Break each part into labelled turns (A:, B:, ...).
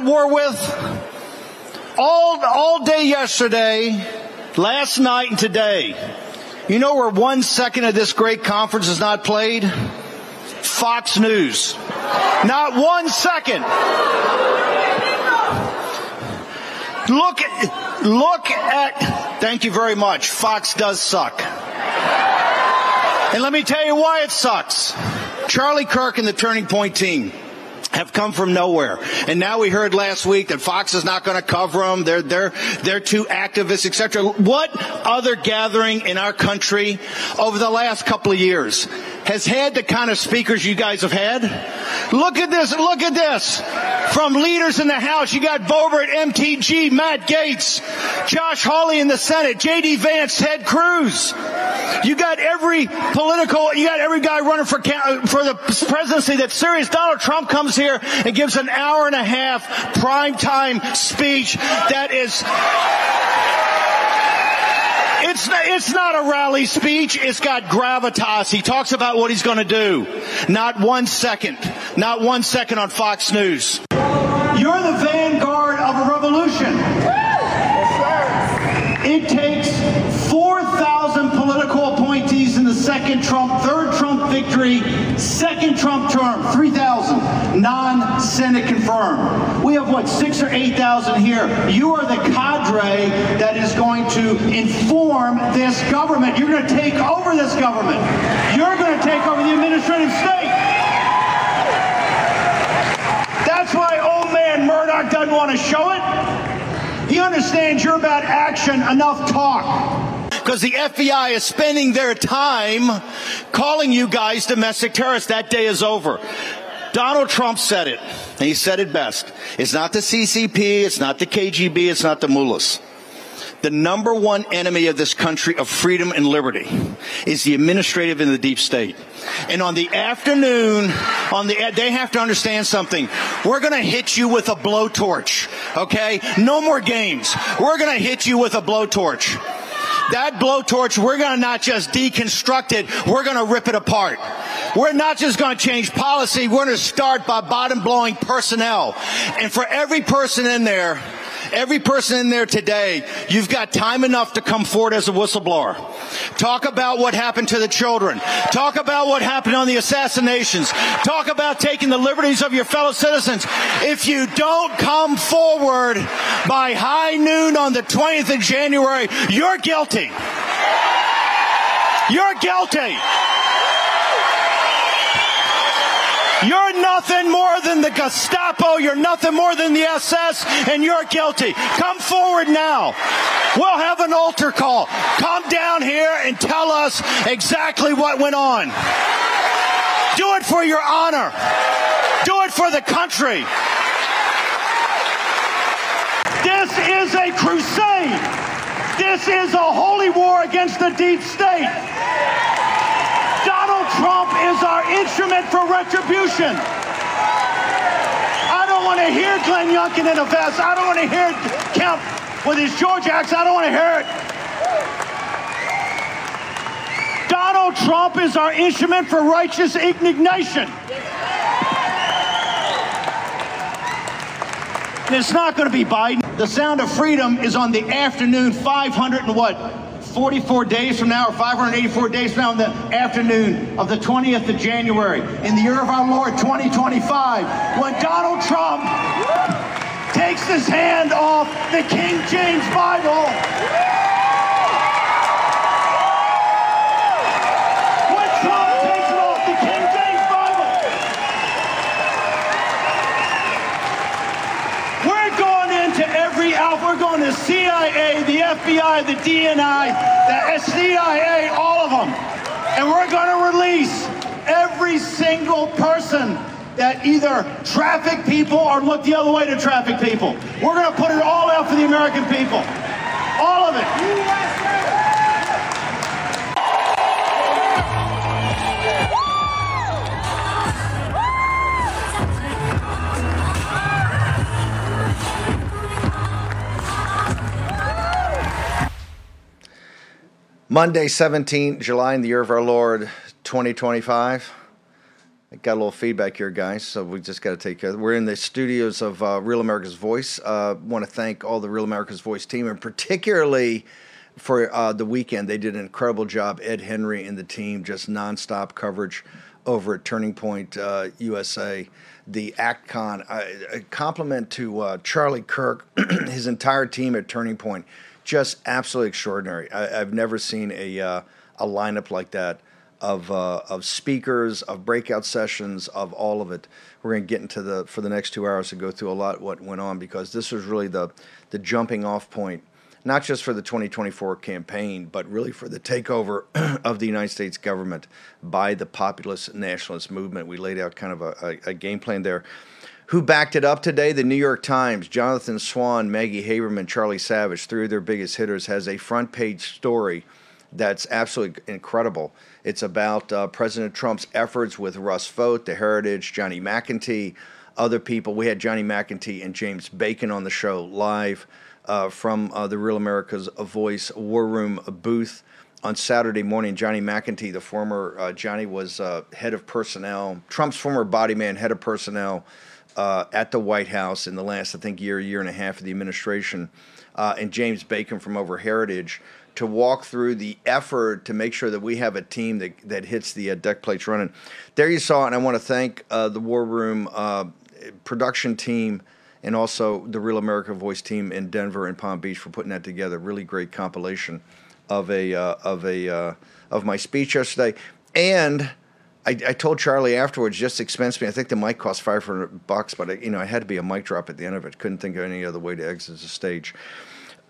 A: At war with all all day yesterday, last night, and today. You know where one second of this great conference is not played? Fox News. Not one second. Look look at, thank you very much. Fox does suck. And let me tell you why it sucks. Charlie Kirk and the Turning Point team have come from nowhere. And now we heard last week that Fox is not going to cover them. They're, they're, they're too activists, etc. What other gathering in our country over the last couple of years has had the kind of speakers you guys have had? Look at this. Look at this. From leaders in the House, you got Boebert, MTG, Matt Gaetz, Josh Hawley in the Senate, J.D. Vance, Ted Cruz. You got every political, you got every guy running for for the presidency that's serious. Donald Trump comes here and gives an hour and a half prime time speech that is it's not, it's not a rally speech. It's got gravitas. He talks about what he's going to do. Not one second. Not one second on Fox News. You're the vanguard of a revolution. It takes 4,000 political appointees in the second Trump, third Trump victory, second Trump term, 3,000 non-Senate confirmed. We have what, six or 8,000 here. You are the cadre that is going to inform this government. You're going to take over this government. You're going to take over the administrative state. That's why old man Murdoch doesn't want to show it. He understands you're about action, enough talk. Because the FBI is spending their time calling you guys domestic terrorists. That day is over. Donald Trump said it, and he said it best. It's not the CCP, it's not the KGB, it's not the mullahs. The number one enemy of this country of freedom and liberty is the administrative and the deep state. And on the afternoon, on the, they have to understand something. We're going to hit you with a blowtorch. Okay? No more games. We're going to hit you with a blowtorch. That blowtorch, we're going to not just deconstruct it, we're going to rip it apart. We're not just going to change policy, we're going to start by bottom blowing personnel. And for every person in there, Every person in there today, you've got time enough to come forward as a whistleblower. Talk about what happened to the children. Talk about what happened on the assassinations. Talk about taking the liberties of your fellow citizens. If you don't come forward by high noon on the 20th of January, you're guilty. You're guilty. You're nothing more than the Gestapo. You're nothing more than the SS, and you're guilty. Come forward now. We'll have an altar call. Come down here and tell us exactly what went on. Do it for your honor. Do it for the country. This is a crusade. This is a holy war against the deep state. Trump is our instrument for retribution. I don't want to hear Glenn Youngkin in a vest. I don't want to hear Kemp with his Georgia accent. I don't want to hear it. Donald Trump is our instrument for righteous indignation.
B: And it's not going to be Biden. The sound of freedom is on the afternoon, 500 and what? 44 days from now, or 584 days from now, in the afternoon of the 20th of January, in the year of our Lord 2025, when Donald Trump takes his hand off the King James Bible. When Trump takes it off the King James Bible. We're going into every out. We're going to CIA, the FBI, the DNI, the CIA, all of them. And we're going to release every single person that either traffic people or look the other way to traffic people. We're going to put it all out for the American people. All of it.
A: Monday, 17 July, in the year of our Lord 2025. I got a little feedback here, guys, so we just got to take care. We're in the studios of uh, Real America's Voice. Uh, want to thank all the Real America's Voice team, and particularly for uh, the weekend. They did an incredible job. Ed Henry and the team, just nonstop coverage over at Turning Point uh, USA. The ActCon, a compliment to uh, Charlie Kirk, his entire team at Turning Point, just absolutely extraordinary. I, have never seen a uh, a lineup like that of uh, of speakers, of breakout sessions, of all of it. We're going to get into the for the next two hours to go through a lot what went on because this was really the the jumping off point, not just for the 2024 campaign, but really for the takeover of the United States government by the populist nationalist movement. We laid out kind of a, a, a game plan there. Who backed it up today? The New York Times, Jonathan Swan, Maggie Haberman, Charlie Savage, three of their biggest hitters, has a front page story that's absolutely incredible. It's about uh, President Trump's efforts with Russ Vought, the Heritage, Johnny McEntee, other people. We had Johnny McEntee and James Bacon on the show live uh, from uh, the Real America's Voice War Room booth on Saturday morning. Johnny McEntee, the former uh, Johnny, was uh, head of personnel, Trump's former body man, head of personnel uh, at the White House in the last, I think, year, year and a half of the administration, uh, and James Bacon from Over Heritage to walk through the effort to make sure that we have a team that, that hits the uh, deck plates running. There you saw, and I want to thank uh, the War Room uh, production team and also the Real America Voice team in Denver and Palm Beach for putting that together. Really great compilation of a uh, of a of my speech yesterday, and I, I, told Charlie afterwards, just expense me. I think the mic cost 500 bucks, but I, you know, I had to be a mic drop at the end of it. Couldn't think of any other way to exit the stage.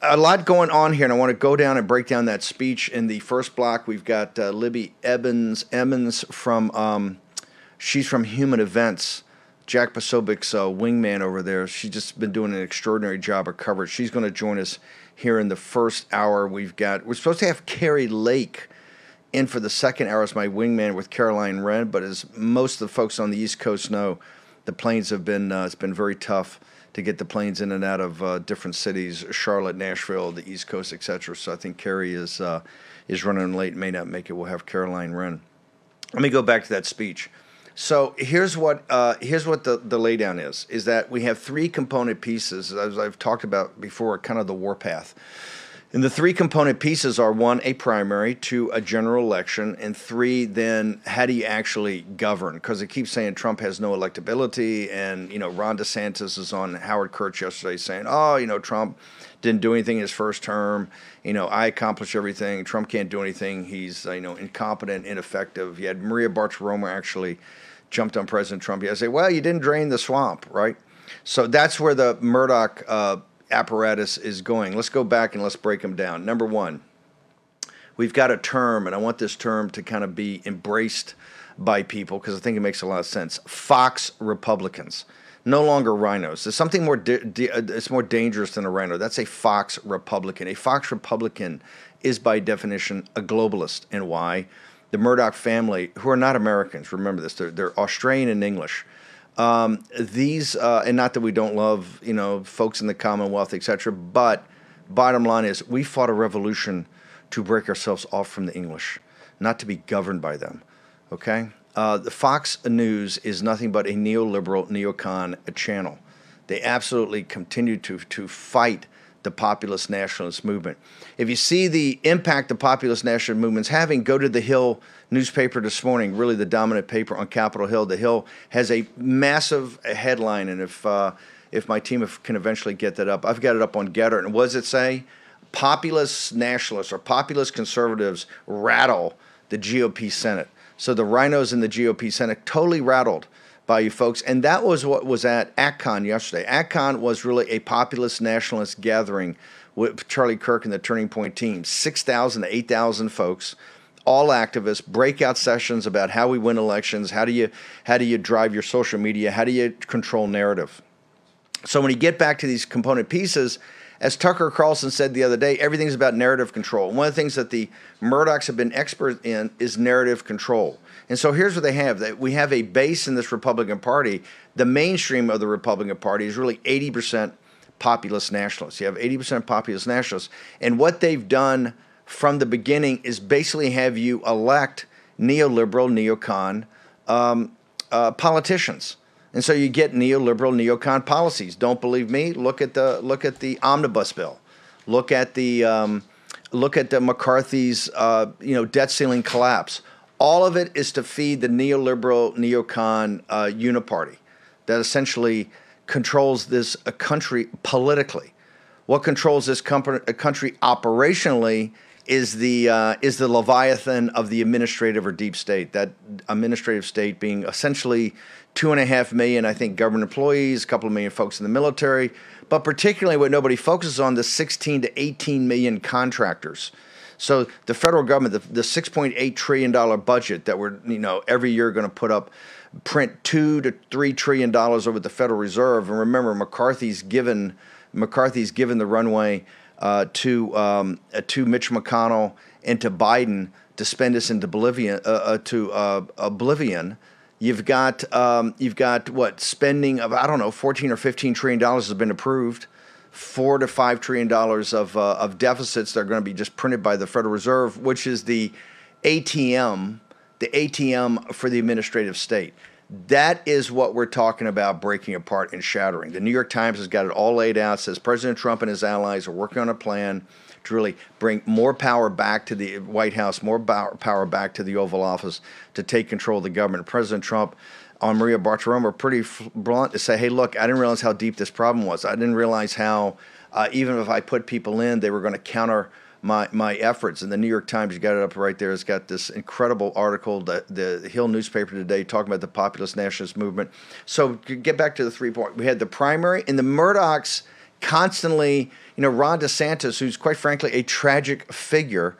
A: A lot going on here, and I want to go down and break down that speech. In the first block, we've got uh, Libby Evans, Emmons from, um, she's from Human Events. Jack Posobiec's uh, wingman over there. She's just been doing an extraordinary job of coverage. She's going to join us here in the first hour. We've got, we're supposed to have Kari Lake in for the second hour as my wingman with Caroline Wren. But as most of the folks on the East Coast know, the planes have been uh, it's been very tough to get the planes in and out of uh, different cities, Charlotte, Nashville, the East Coast, etc. So I think Kari is uh, is running late, may not make it. We'll have Caroline Wren. Let me go back to that speech. So here's what uh, here's what the, the laydown is: is that we have three component pieces, as I've talked about before, kind of the warpath. And the three component pieces are one, a primary, two, a general election, and three, then how do you actually govern? Because it keeps saying Trump has no electability, and you know Ron DeSantis is on Howard Kurtz yesterday saying, oh, you know Trump didn't do anything in his first term. You know I accomplished everything. Trump can't do anything. He's uh, you know incompetent, ineffective. You had Maria Bartiromo actually jumped on President Trump. You say, well, you didn't drain the swamp, right? So that's where the Murdoch. Uh, apparatus is going. Let's go back and let's break them down. Number one, we've got a term, and I want this term to kind of be embraced by people because I think it makes a lot of sense. Fox Republicans, no longer rhinos. There's something more. Uh, it's more dangerous than a rhino. That's a Fox Republican. A Fox Republican is by definition a globalist, and why? The Murdoch family, who are not Americans, remember this. They're, they're Australian and English. Um, these, uh, and not that we don't love, you know, folks in the Commonwealth, etc. But bottom line is, we fought a revolution to break ourselves off from the English, not to be governed by them. Okay, uh, the Fox News is nothing but a neoliberal neocon channel. They absolutely continue to, to fight the populist nationalist movement. If you see the impact the populist nationalist movement's having, go to the Hill newspaper this morning, really the dominant paper on Capitol Hill. The Hill has a massive headline, and if uh, if my team can eventually get that up, I've got it up on Gettr. And what does it say? Populist nationalists or populist conservatives rattle the GOP Senate. So the rhinos in the GOP Senate totally rattled by you folks. And that was what was at ACTCON yesterday. ACTCON was really a populist nationalist gathering with Charlie Kirk and the Turning Point team 6,000 to 8,000 folks all activists, breakout sessions about how we win elections, how do you how do you drive your social media, how do you control narrative. So when you get back to these component pieces, as Tucker Carlson said the other day, everything's about narrative control. One of the things that the Murdochs have been expert in is narrative control. And so here's what they have: that we have a base in this Republican Party. The mainstream of the Republican Party is really 80% populist nationalists. You have 80% populist nationalists, and what they've done from the beginning is basically have you elect neoliberal, neocon um, uh, politicians. And so you get neoliberal, neocon policies. Don't believe me? Look at the look at the omnibus bill. Look at the um, look at the McCarthy's uh, you know debt ceiling collapse. All of it is to feed the neoliberal, neocon uh, uniparty that essentially controls this uh, country politically. What controls this company, country operationally is the uh, is the leviathan of the administrative or deep state. That administrative state being essentially two and a half million, I think, government employees, a couple of million folks in the military, but particularly what nobody focuses on the 16 to 18 million contractors. So the federal government, the, the 6.8 trillion dollar budget that we're you know every year going to put up, print two to three trillion dollars over the Federal Reserve, and remember McCarthy's given McCarthy's given the runway uh, to um, uh, to Mitch McConnell and to Biden to spend us into oblivion uh, uh, to uh, oblivion. You've got um, you've got what spending of I don't know 14 or 15 trillion dollars has been approved. Four to five trillion dollars of uh, of deficits that are going to be just printed by the Federal Reserve, which is the ATM, the ATM for the administrative state. That is what we're talking about breaking apart and shattering. The New York Times has got it all laid out. Says President Trump and his allies are working on a plan to really bring more power back to the White House, more power back to the Oval Office to take control of the government. President Trump on Maria Bartiromo are pretty blunt to say, hey, look, I didn't realize how deep this problem was. I didn't realize how, uh, even if I put people in, they were going to counter my my efforts. And the New York Times, you got it up right there. It's got this incredible article, the, the Hill newspaper today, talking about the populist nationalist movement. So get back to the three point. We had the primary, and the Murdochs constantly, you know, Ron DeSantis, who's quite frankly a tragic figure.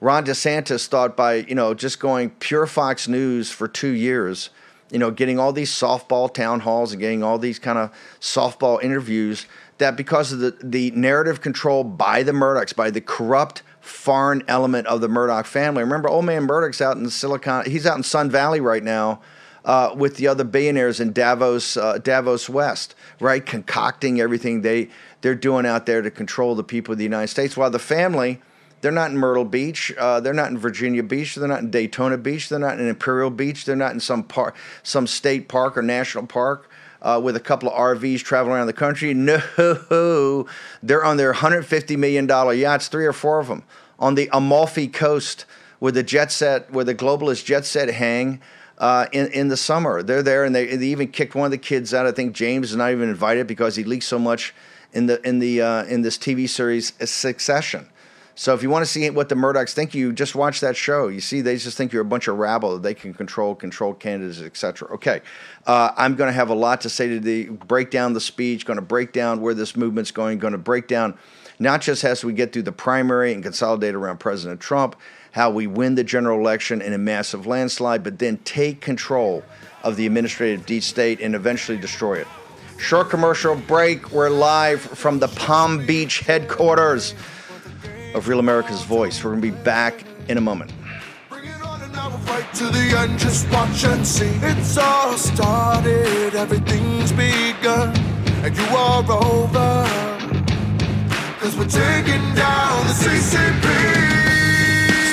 A: Ron DeSantis thought by you know just going pure Fox News for two years, you know, getting all these softball town halls and getting all these kind of softball interviews that because of the, the narrative control by the Murdochs, by the corrupt foreign element of the Murdoch family. Remember, old man Murdoch's out in Silicon, he's out in Sun Valley right now uh, with the other billionaires in Davos, uh, Davos West, right? Concocting everything they, they're doing out there to control the people of the United States. While the family, they're not in Myrtle Beach, uh, they're not in Virginia Beach, they're not in Daytona Beach, they're not in Imperial Beach, they're not in some park, some state park or national park uh, with a couple of RVs traveling around the country. No, they're on their $150 million yachts, three or four of them, on the Amalfi Coast where the jet set, where the globalist jet set hang. Uh, in in the summer, they're there, and they, they even kicked one of the kids out. I think James is not even invited because he leaked so much in the in the uh, in this TV series Succession. So if you want to see what the Murdochs think, you just watch that show. You see, they just think you're a bunch of rabble that they can control, control candidates, etc. Okay, uh, I'm going to have a lot to say to the break down the speech, going to break down where this movement's going, going to break down not just as we get through the primary and consolidate around President Trump, how we win the general election in a massive landslide, but then take control of the administrative deep state and eventually destroy it. Short commercial break. We're live from the Palm Beach headquarters of Real America's Voice. We're going to be back in a moment.
C: Fight to the end, just watch and see. It's all started, everything's begun, and you are over. Cause we're taking down the CCP.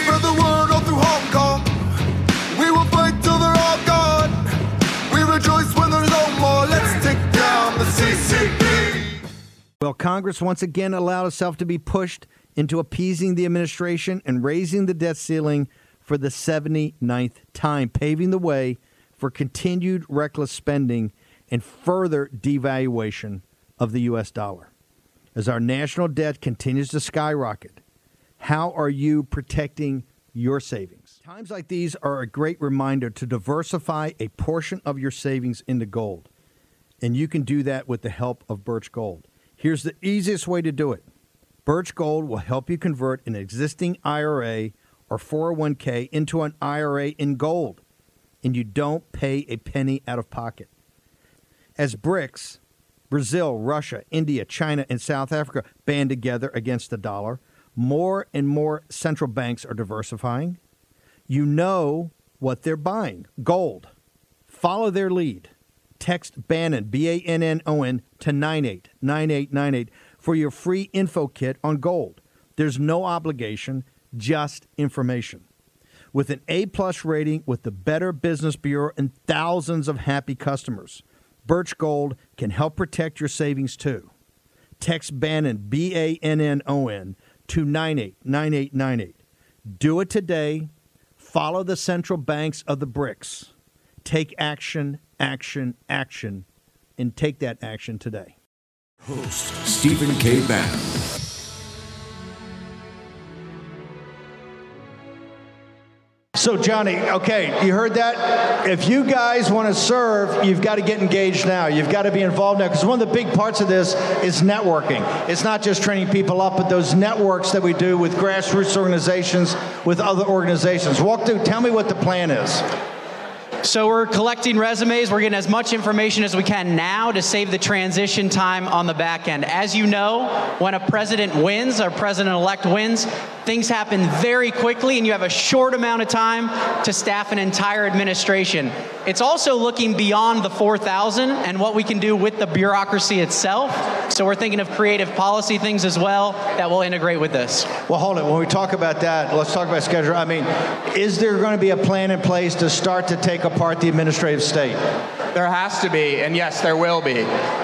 C: Spread the word all through Hong Kong. We will fight till they're all gone. We rejoice when there's no more. Let's take down the CCP.
A: Well, Congress once again allowed itself to be pushed into appeasing the administration and raising the debt ceiling for the 79th time, paving the way for continued reckless spending and further devaluation of the U.S. dollar. As our national debt continues to skyrocket, how are you protecting your savings? Times like these are a great reminder to diversify a portion of your savings into gold. And you can do that with the help of Birch Gold. Here's the easiest way to do it Birch Gold will help you convert an existing IRA or 401k into an IRA in gold, and you don't pay a penny out of pocket. As BRICS, Brazil, Russia, India, China, and South Africa band together against the dollar, more and more central banks are diversifying. You know what they're buying gold. Follow their lead. Text Bannon, B A N N O N, to 989898 for your free info kit on gold. There's no obligation, just information. With an A plus rating with the Better Business Bureau and thousands of happy customers, Birch Gold can help protect your savings too. Text Bannon, B A N N O N, to 989898. Do it today. Follow the central banks of the BRICS. Take action, action, action, and take that action today.
D: Host Stephen K. Bannon.
B: So, Johnny, okay, you heard that? If you guys want to serve, you've got to get engaged now. You've got to be involved now. Because one of the big parts of this is networking. It's not just training people up, but those networks that we do with grassroots organizations, with other organizations. Walk through, tell me what the plan is.
E: So we're collecting resumes. We're getting as much information as we can now to save the transition time on the back end. As you know, when a president wins or president-elect wins, things happen very quickly and you have a short amount of time to staff an entire administration. It's also looking beyond the 4,000 and what we can do with the bureaucracy itself. So we're thinking of creative policy things as well that will integrate with this.
B: Well, hold it. When we talk about that, let's talk about schedule. I mean, is there going to be a plan in place to start to take apart the administrative state?
F: There has to be, and yes, there will be.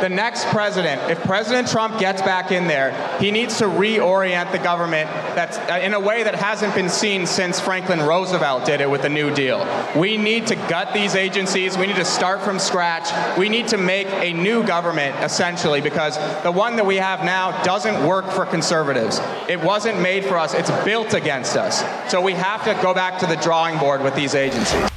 F: The next president, if President Trump gets back in there, he needs to reorient the government that's uh, in a way that hasn't been seen since Franklin Roosevelt did it with the New Deal. We need to gut these agencies. We need to start from scratch. We need to make a new government, essentially, because the one that we have now doesn't work for conservatives. It wasn't made for us, it's built against us. So we have to go back to the drawing board with these agencies.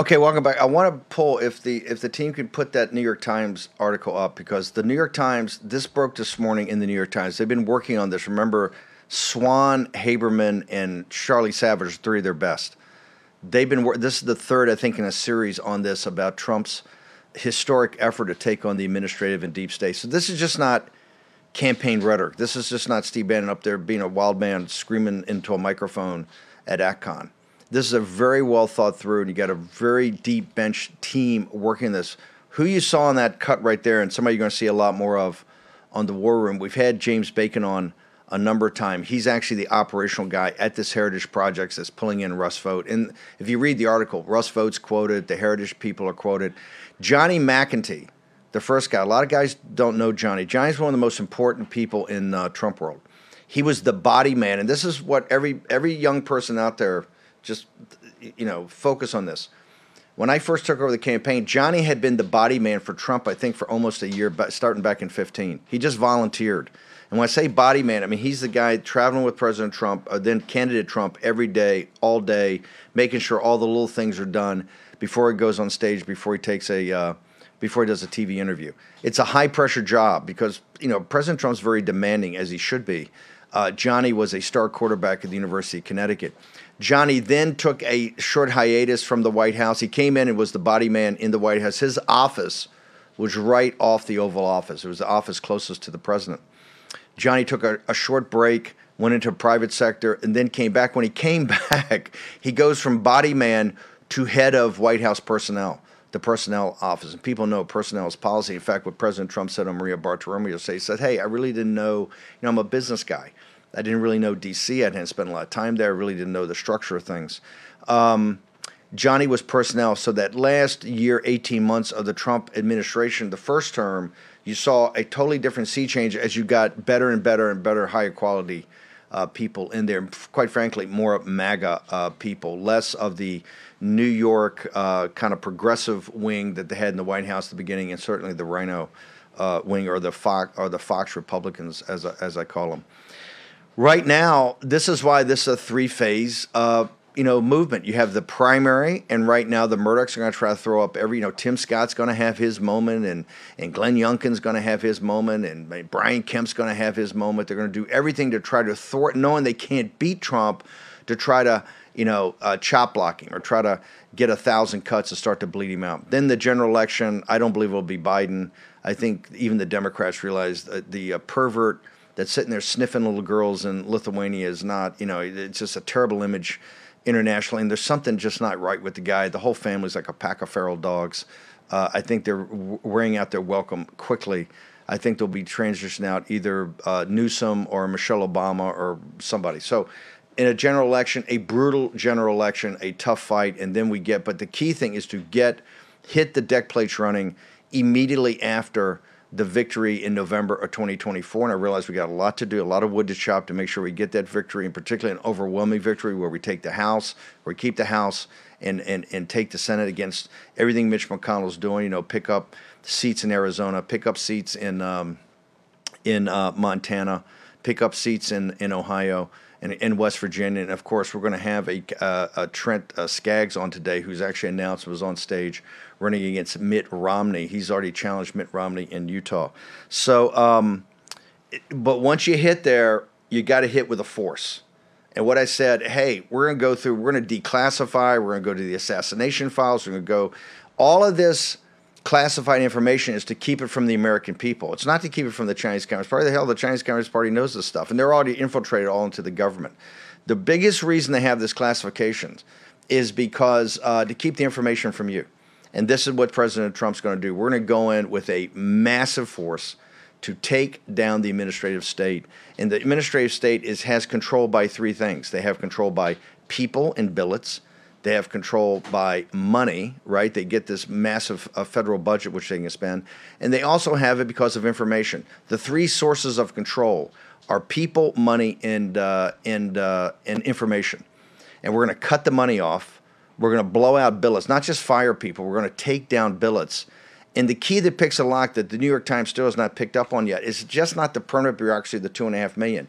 A: Okay, welcome back. I want to pull if the if the team could put that New York Times article up because the New York Times this broke this morning in the New York Times. They've been working on this. Remember, Swan, Haberman, and Charlie Savage, three of their best. They've been this is the third I think in a series on this about Trump's historic effort to take on the administrative and deep state. So this is just not campaign rhetoric. This is just not Steve Bannon up there being a wild man screaming into a microphone at ACTCON. This is a very well thought through, and you got a very deep bench team working this. Who you saw in that cut right there, and somebody you're going to see a lot more of on the War Room. We've had James Bacon on a number of times. He's actually the operational guy at this Heritage Projects that's pulling in Russ Vought. And if you read the article, Russ Vought's quoted, the Heritage people are quoted. Johnny McEntee, the first guy. A lot of guys don't know Johnny. Johnny's one of the most important people in uh, Trump world. He was the body man, and this is what every every young person out there just you know focus on this. When I first took over the campaign, Johnny had been the body man for Trump, I think, for almost a year, starting back in 15. He just volunteered. And when I say body man, I mean he's the guy traveling with President Trump, uh, then candidate Trump every day, all day, making sure all the little things are done before he goes on stage, before he takes a, uh, before he does a TV interview. It's a high pressure job because you know President Trump's very demanding, as he should be. Uh, Johnny was a star quarterback at the University of Connecticut. Johnny then took a short hiatus from the White House. He came in and was the body man in the White House. His office was right off the Oval Office. It was the office closest to the president. Johnny took a, a short break, went into private sector, and then came back. When he came back, he goes from body man to head of White House personnel, the personnel office. And people know personnel is policy. In fact, what President Trump said on Maria Bartiromo say, he said, "Hey, I really didn't know. You know, I'm a business guy. I didn't really know D.C. I hadn't spent a lot of time there. I really didn't know the structure of things." Um, Johnny was personnel. So that last year, 18 months of the Trump administration, the first term, you saw a totally different sea change as you got better and better and better, higher quality uh, people in there. Quite frankly, more MAGA uh, people, less of the New York uh, kind of progressive wing that they had in the White House at the beginning, and certainly the Rhino uh, wing or the Fox or the Fox Republicans, as I, as I call them. Right now, this is why this is a three phase uh, you know movement. You have the primary, and right now the Murdochs are going to try to throw up every. You know, Tim Scott's going to have his moment, and and Glenn Youngkin's going to have his moment, and Brian Kemp's going to have his moment. They're going to do everything to try to thwart, knowing they can't beat Trump, to try to you know uh, chop blocking or try to get a thousand cuts to start to bleed him out. Then the general election, I don't believe it will be Biden. I think even the Democrats realize that the uh, pervert that's sitting there sniffing little girls in Lithuania is not, you know, it's just a terrible image internationally. And there's something just not right with the guy. The whole family's like a pack of feral dogs. Uh, I think they're wearing out their welcome quickly. I think they'll be transitioning out either uh, Newsom or Michelle Obama or somebody. So, in a general election, a brutal general election, a tough fight, and then we get. But the key thing is to get hit the deck plates running immediately after the victory in November of 2024. And I realize we got a lot to do, a lot of wood to chop to make sure we get that victory, and particularly an overwhelming victory where we take the House, where we keep the House and, and, and take the Senate against everything Mitch McConnell's doing. You know, pick up seats in Arizona, pick up seats in um, in uh, Montana, pick up seats in, in Ohio and in West Virginia. And of course, we're going to have a, uh, a Trent uh, Staggs on today, who's actually announced was on stage running against Mitt Romney. He's already challenged Mitt Romney in Utah. So, um, but once you hit there, you got to hit with a force. And what I said, hey, we're going to go through, we're going to declassify, we're going to go to the assassination files, we're going to go, all of this classified information is to keep it from the American people. It's not to keep it from the Chinese Communist Party. The hell, the Chinese Communist Party knows this stuff, and they're already infiltrated all into the government. The biggest reason they have this classification is because uh, to keep the information from you. And this is what President Trump's going to do. We're going to go in with a massive force to take down the administrative state. And the administrative state is has control by three things. They have control by people and billets. They have control by money, right? They get this massive uh, federal budget which they can spend, and they also have it because of information. The three sources of control are people, money, and uh, and uh, and information. And we're going to cut the money off we're going to blow out billets, not just fire people. We're going to take down billets. And the key that picks a lock that the New York Times still has not picked up on yet is just not the permanent bureaucracy of the two and a half million.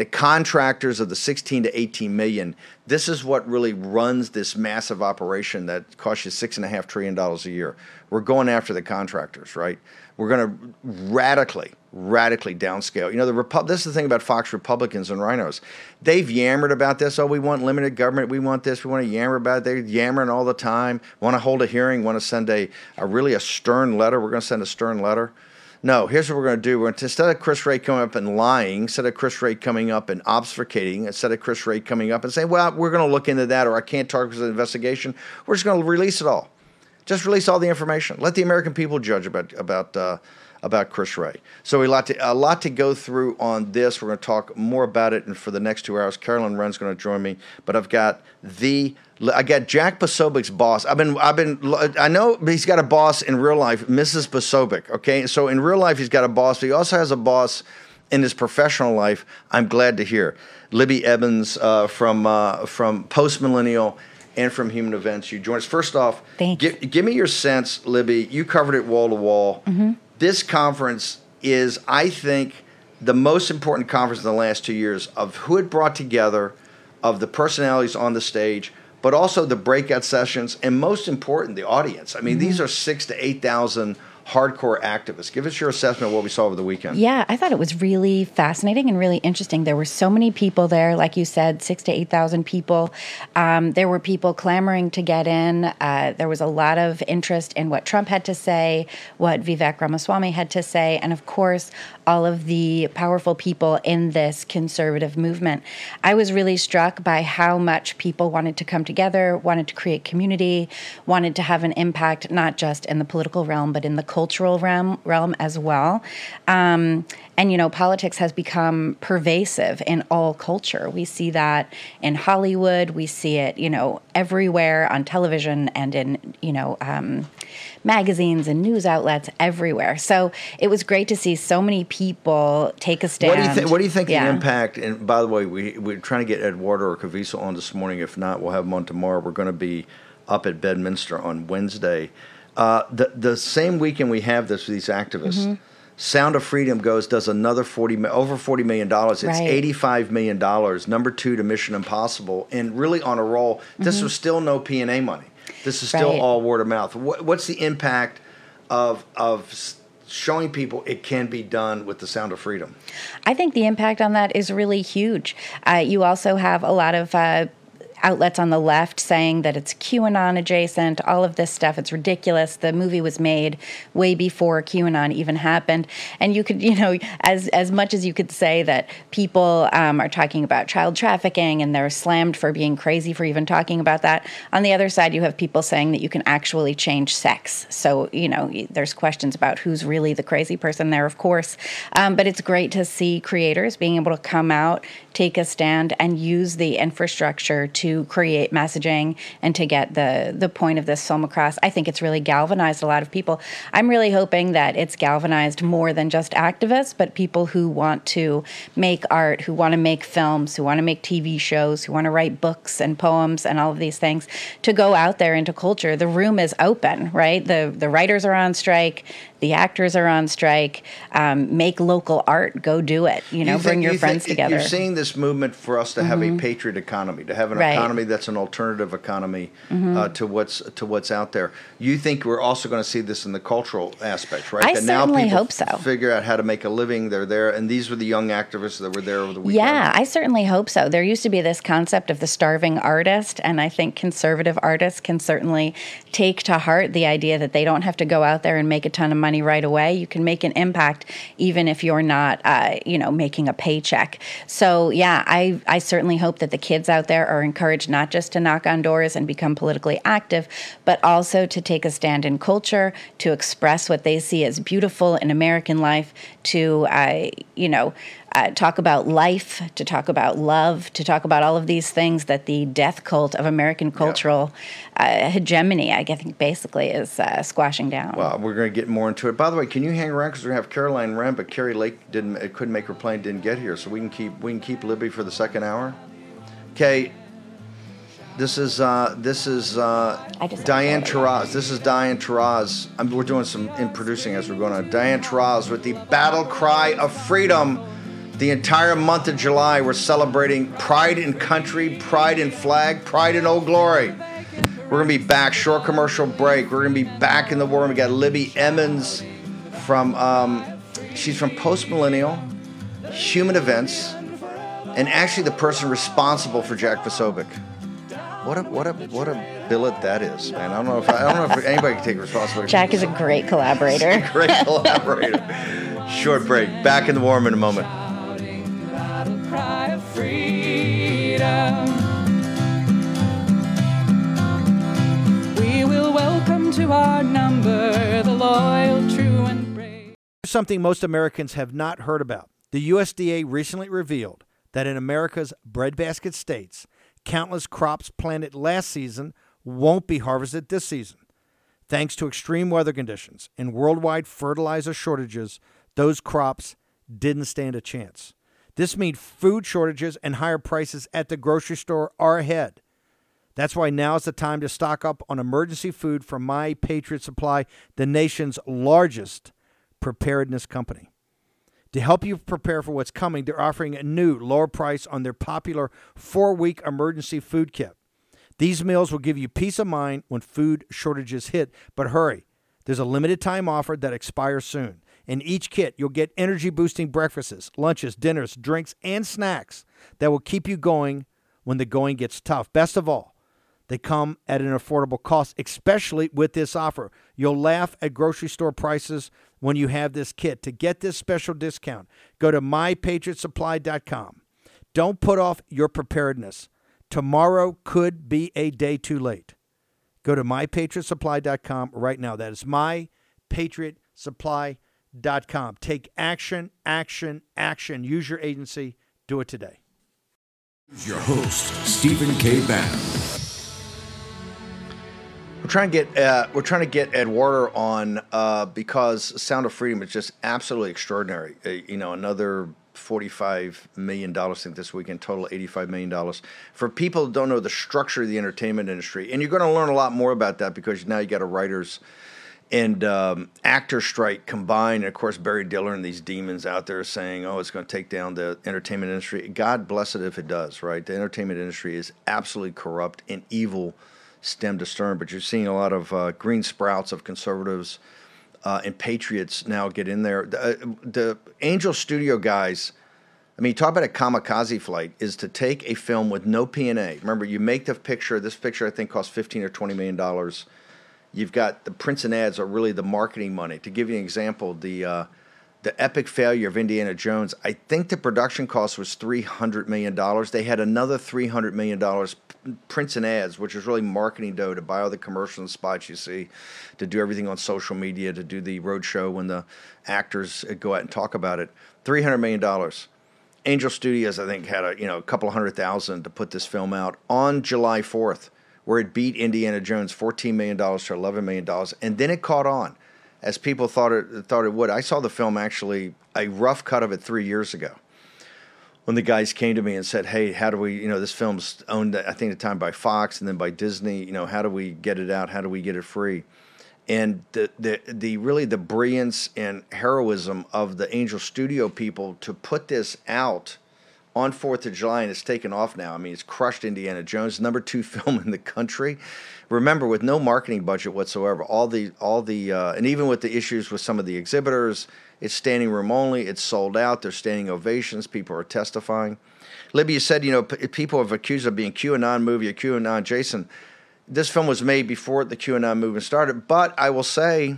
A: The contractors of the 16 to 18 million. This is what really runs this massive operation that costs you six and a half trillion dollars a year. We're going after the contractors, right? We're going to radically, radically downscale. You know, the Repu- this is the thing about Fox Republicans and rhinos. They've yammered about this. Oh, we want limited government. We want this. We want to yammer about it. They're yammering all the time. Want to hold a hearing. Want to send a, a really a stern letter. We're going to send a stern letter. No, here's what we're going to do. We're going to, instead of Chris Wray coming up and lying, instead of Chris Wray coming up and obfuscating, instead of Chris Wray coming up and saying, well, we're going to look into that or I can't talk because of the investigation, we're just going to release it all. Just release all the information. Let the American people judge about about uh, about Chris Wray. So a lot to a lot to go through on this. We're going to talk more about it, and for the next two hours, Caroline Wren's going to join me. But I've got the I got Jack Posobiec's boss. I've been I've been I know he's got a boss in real life, Mrs. Posobiec. Okay, so in real life he's got a boss, but he also has a boss in his professional life. I'm glad to hear Libby Evans uh, from uh, from Post Millennial and from Human Events. You join us. First off,
G: Thank
A: you. give me your sense, Libby. You covered it wall to wall.
G: Mm-hmm.
A: This conference is, I think, the most important conference in the last two years of who it brought together, of the personalities on the stage, but also the breakout sessions, and most important, the audience. I mean,
G: Mm-hmm.
A: these are six to eight thousand hardcore activists. Give us your assessment of what we saw over the weekend.
G: Yeah, I thought it was really fascinating and really interesting. There were so many people there, like you said, six to 8,000 people. Um, there were people clamoring to get in. Uh, there was a lot of interest in what Trump had to say, what Vivek Ramaswamy had to say, and of course, all of the powerful people in this conservative movement. I was really struck by how much people wanted to come together, wanted to create community, wanted to have an impact, not just in the political realm, but in the cultural realm realm as well. Um, and you know, politics has become pervasive in all culture. We see that in Hollywood. We see it, you know, everywhere on television and in you know. Um, magazines and news outlets everywhere. So it was great to see so many people take a stand.
A: What do you think? What do you think
G: Yeah.
A: the impact? And by the way, we we're trying to get Eduardo or Caviezel on this morning. If not, we'll have him on tomorrow. We're going to be up at Bedminster on Wednesday. Uh, the the same weekend we have this with these activists.
G: Mm-hmm.
A: Sound of Freedom goes does another forty over forty million dollars. It's
G: Right.
A: eighty five million dollars. Number two to Mission Impossible, and really on a roll. This
G: Mhm.
A: was still no P and A money. This is still
G: Right.
A: all word of mouth. What, what's the impact of of showing people it can be done with the Sound of Freedom?
G: I think the impact on that is really huge. Uh, you also have a lot of uh, outlets on the left saying that it's QAnon adjacent, all of this stuff. It's ridiculous. The movie was made way before QAnon even happened. And you could, you know, as, as much as you could say that people um, are talking about child trafficking and they're slammed for being crazy for even talking about that, on the other side, you have people saying that you can actually change sex. So, you know, there's questions about who's really the crazy person there, of course. Um, but it's great to see creators being able to come out, take a stand, and use the infrastructure to create messaging and to get the the point of this film across. I think it's really galvanized a lot of people. I'm really hoping that it's galvanized more than just activists, but people who want to make art, who want to make films, who want to make TV shows, who want to write books and poems and all of these things to go out there into culture. The room is open, right? The the writers are on strike, the actors are on strike. Um, make local art. Go do it. You know,
A: You
G: bring
A: think-
G: your
A: you
G: friends together.
A: You're seeing this movement for us to have a
G: Mhm.
A: patriot economy, to have an
G: Right.
A: economy that's an alternative economy
G: Mhm.
A: uh, to what's to what's out there. You think we're also going to see this in the cultural aspect, right?
G: I
A: that
G: certainly hope so.
A: Figure out how to make a living. They're there, and these were the young activists that were there over the weekend.
G: Yeah, I certainly hope so. There used to be this concept of the starving artist, and I think conservative artists can certainly take to heart the idea that they don't have to go out there and make a ton of money right away. You can make an impact even if you're not, uh, you know, making a paycheck. So yeah, I I certainly hope that the kids out there are encouraged not just to knock on doors and become politically active, but also to take a stand in culture, to express what they see as beautiful in American life, to uh, you know uh, talk about life, to talk about love, to talk about all of these things that the death cult of American cultural uh, hegemony, I think, basically is uh, squashing down.
A: Well, we're going to get more into it. By the way, can you hang around because we have Caroline Wren, but Kari Lake didn't uh, couldn't make her plane, didn't get here, so we can keep we can keep Libby for the second hour. Okay. This is uh, this is uh, Diane Taraz. This is Diane Taraz. I mean, we're doing some in producing as we're going on. Diane Taraz with the battle cry of freedom. The entire month of July, we're celebrating pride in country, pride in flag, pride in old glory. We're gonna be back. Short commercial break. We're gonna be back in the war. We got Libby Emmons from um, she's from Post Millennial, Human Events, and actually the person responsible for Jack Posobiec. What a what a what a billet that is, man. I don't know if I, don't know if anybody can take responsibility.
G: Jack is a great collaborator.
A: Great collaborator. Short break. Back in the warm in a moment.
H: We will welcome to our number the loyal, true, and brave.
I: Something most Americans have not heard about. The USDA recently revealed that in America's breadbasket states, countless crops planted last season won't be harvested this season. Thanks to extreme weather conditions and worldwide fertilizer shortages, those crops didn't stand a chance. This means food shortages and higher prices at the grocery store are ahead. That's why now is the time to stock up on emergency food from My Patriot Supply, the nation's largest preparedness company. To help you prepare for what's coming, they're offering a new lower price on their popular four week emergency food kit. These meals will give you peace of mind when food shortages hit, but hurry. There's a limited time offer that expires soon. In each kit, you'll get energy boosting breakfasts, lunches, dinners, drinks, and snacks that will keep you going when the going gets tough. Best of all, they come at an affordable cost, especially with this offer. You'll laugh at grocery store prices when you have this kit. To get this special discount, go to mypatriotsupply.com. Don't put off your preparedness. Tomorrow could be a day too late. Go to mypatriotsupply.com right now. That is ActionSupply.com. Take action, action, action. Use your agency. Do it today.
D: Your host, Stephen K. Bannon.
A: We're trying to get uh, we're trying to get Eduardo on uh, because Sound of Freedom is just absolutely extraordinary. Uh, you know, another forty-five million dollars. I think this weekend, total eighty-five million dollars. For people who don't know the structure of the entertainment industry, and you're going to learn a lot more about that because now you got a writers and um, actor strike combined. And of course, Barry Diller and these demons out there saying, "Oh, it's going to take down the entertainment industry." God bless it if it does. Right? The entertainment industry is absolutely corrupt and evil stem to stern. But you're seeing a lot of uh, green sprouts of conservatives uh, and patriots now get in there. The, uh, the Angel Studio guys. I mean, talk about a kamikaze flight is to take a film with no P&A. Remember, you make the picture. This picture, I think, cost 15 or 20 million dollars. You've got the prints and ads are really the marketing money. To give you an example, the uh, the epic failure of Indiana Jones, I think the production cost was three hundred million dollars. They had another three hundred million dollars prints and ads, which is really marketing dough to buy all the commercials and spots you see, to do everything on social media, to do the roadshow when the actors go out and talk about it. Three hundred million dollars. Angel Studios, I think, had a you know a couple hundred thousand to put this film out on July fourth, where it beat Indiana Jones fourteen million dollars to eleven million dollars, and then it caught on as people thought it thought it would. I saw the film actually a rough cut of it three years ago when the guys came to me and said, "Hey, how do we? You know, this film's owned I think at the time by Fox and then by Disney. You know, how do we get it out? How do we get it free?" And the the the really the brilliance and heroism of the Angel Studio people to put this out on Fourth of July, and it's taken off now. I mean, it's crushed Indiana Jones, number two film in the country. Remember, with no marketing budget whatsoever, all the all the uh, and even with the issues with some of the exhibitors, it's standing room only. It's sold out. There's standing ovations. People are testifying. Libby, you said you know p- people have accused of being QAnon movie or QAnon Jason. This film was made before the QAnon movement started, but I will say,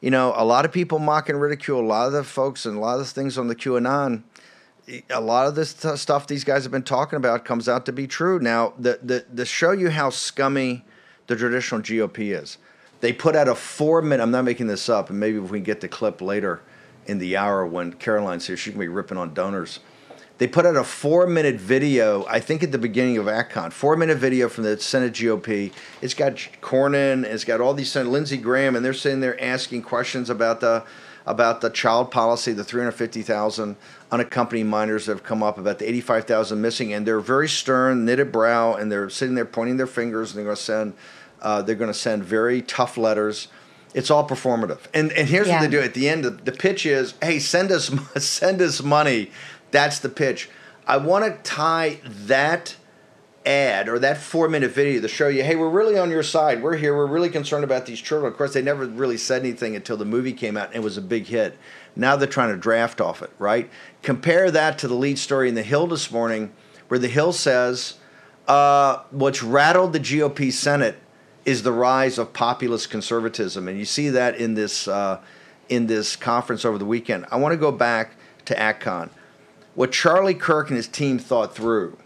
A: you know, a lot of people mock and ridicule a lot of the folks and a lot of the things on the QAnon a lot of this t- stuff these guys have been talking about comes out to be true. Now, the, the, the show you how scummy the traditional GOP is, they put out a four minute, I'm not making this up, and maybe if we can get the clip later in the hour when Caroline's here, she can be ripping on donors. They put out a four minute video, I think at the beginning of ACTCON, four minute video from the Senate GOP. It's got Cornyn, it's got all these, Lindsey Graham, and they're sitting there asking questions about the about the child policy, the 350,000 unaccompanied minors that have come up, about the 85,000 missing, and they're very stern, knitted brow, and they're sitting there pointing their fingers, and they're going to send, uh, they're going to send very tough letters. It's all performative, and and here's
G: Yeah.
A: what they do at the end. The, the pitch is, hey, send us send us money. That's the pitch. I want to tie that ad or that four minute video to show you, hey, we're really on your side. We're here. We're really concerned about these children. Of course, they never really said anything until the movie came out and it was a big hit. Now they're trying to draft off it, right? Compare that to the lead story in The Hill this morning, where The Hill says, uh, what's rattled the GOP Senate is the rise of populist conservatism, and you see that in this uh, in this conference over the weekend. I want to go back to ACTCON. What Charlie Kirk and his team thought through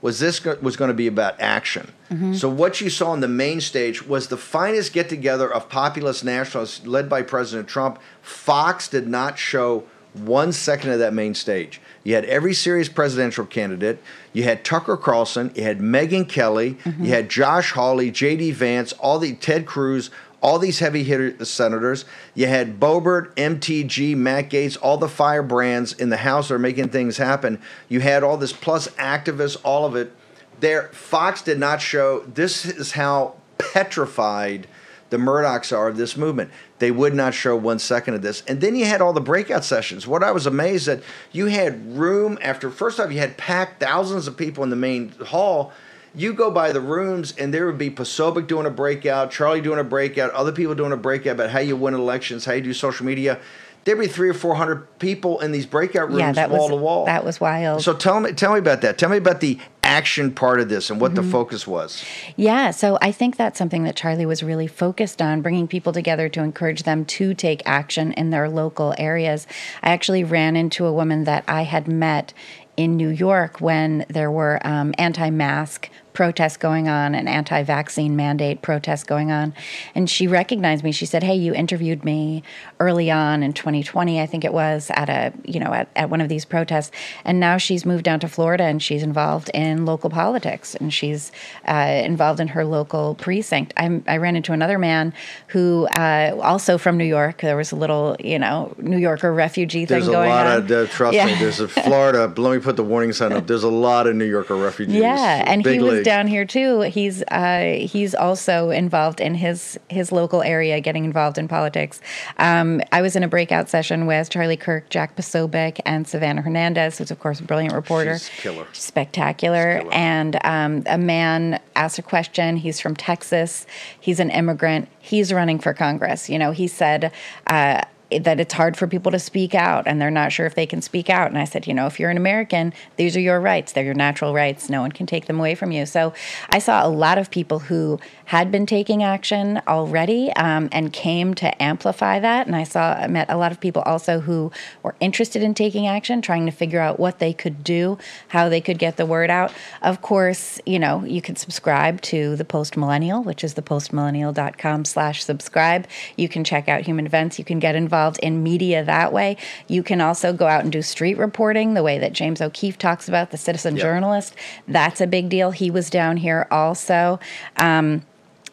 A: was this go- was going to be about action. Mm-hmm. So what you saw on the main stage was the finest get together of populist nationalists led by President Trump. Fox did not show one second of that main stage. You had every serious presidential candidate. You had Tucker Carlson. You had Megyn Kelly. Mm-hmm. You had Josh Hawley, J.D. Vance, all the Ted Cruz, all these heavy hitter senators. You had Boebert, MTG, Matt Gaetz, all the firebrands in the House are making things happen. You had all this plus activists, all of it. There, Fox did not show. This is how petrified the Murdochs are of this movement. They would not show one second of this. And then you had all the breakout sessions. What I was amazed that you had room after first off, you had packed thousands of people in the main hall. You go by the rooms, and there would be Posobiec doing a breakout, Charlie doing a breakout, other people doing a breakout about how you win elections, how you do social media. There'd be three or four hundred people in these breakout rooms,
G: yeah,
A: wall
G: was
A: to wall.
G: that was wild.
A: So tell me, tell me about that. Tell me about the action part of this and what the focus was.
G: Yeah, so I think that's something that Charlie was really focused on, bringing people together to encourage them to take action in their local areas. I actually ran into a woman that I had met in New York when there were um, anti mask protests going on, an anti-vaccine mandate protest going on, and she recognized me. She said, "Hey, you interviewed me early on in 2020, I think it was, at a you know at, at one of these protests, and now she's moved down to Florida and she's involved in local politics and she's uh, involved in her local precinct." I'm, I ran into another man who uh, also from New York. There was a little you know New Yorker refugee thing. Going on.
A: There's a lot of uh, trust
G: Yeah.
A: me. There's a Florida. let me put the warning sign up. There's a lot of New Yorker refugees.
G: Yeah, and
A: Big
G: he was
A: league.
G: Down here too. He's uh, he's also involved in his his local area, getting involved in politics. Um, I was in a breakout session with Charlie Kirk, Jack Posobiec, and Savannah Hernandez, who's of course a brilliant reporter.
A: She's killer.
G: Spectacular. And um, a man asked a question. He's from Texas. He's an immigrant. He's running for Congress. You know, he said. Uh, that it's hard for people to speak out and they're not sure if they can speak out. And I said, you know, if you're an American, these are your rights. They're your natural rights. No one can take them away from you. So I saw a lot of people who had been taking action already um, and came to amplify that. And I saw, I met a lot of people also who were interested in taking action, trying to figure out what they could do, how they could get the word out. Of course, you know, you can subscribe to the Post Millennial, which is the postmillennial.com slash subscribe. You can check out human events. You can get involved in media that way. You can also go out and do street reporting the way that James O'Keefe talks about, the citizen
A: Yep.
G: journalist. That's a big deal. He was down here also. Um,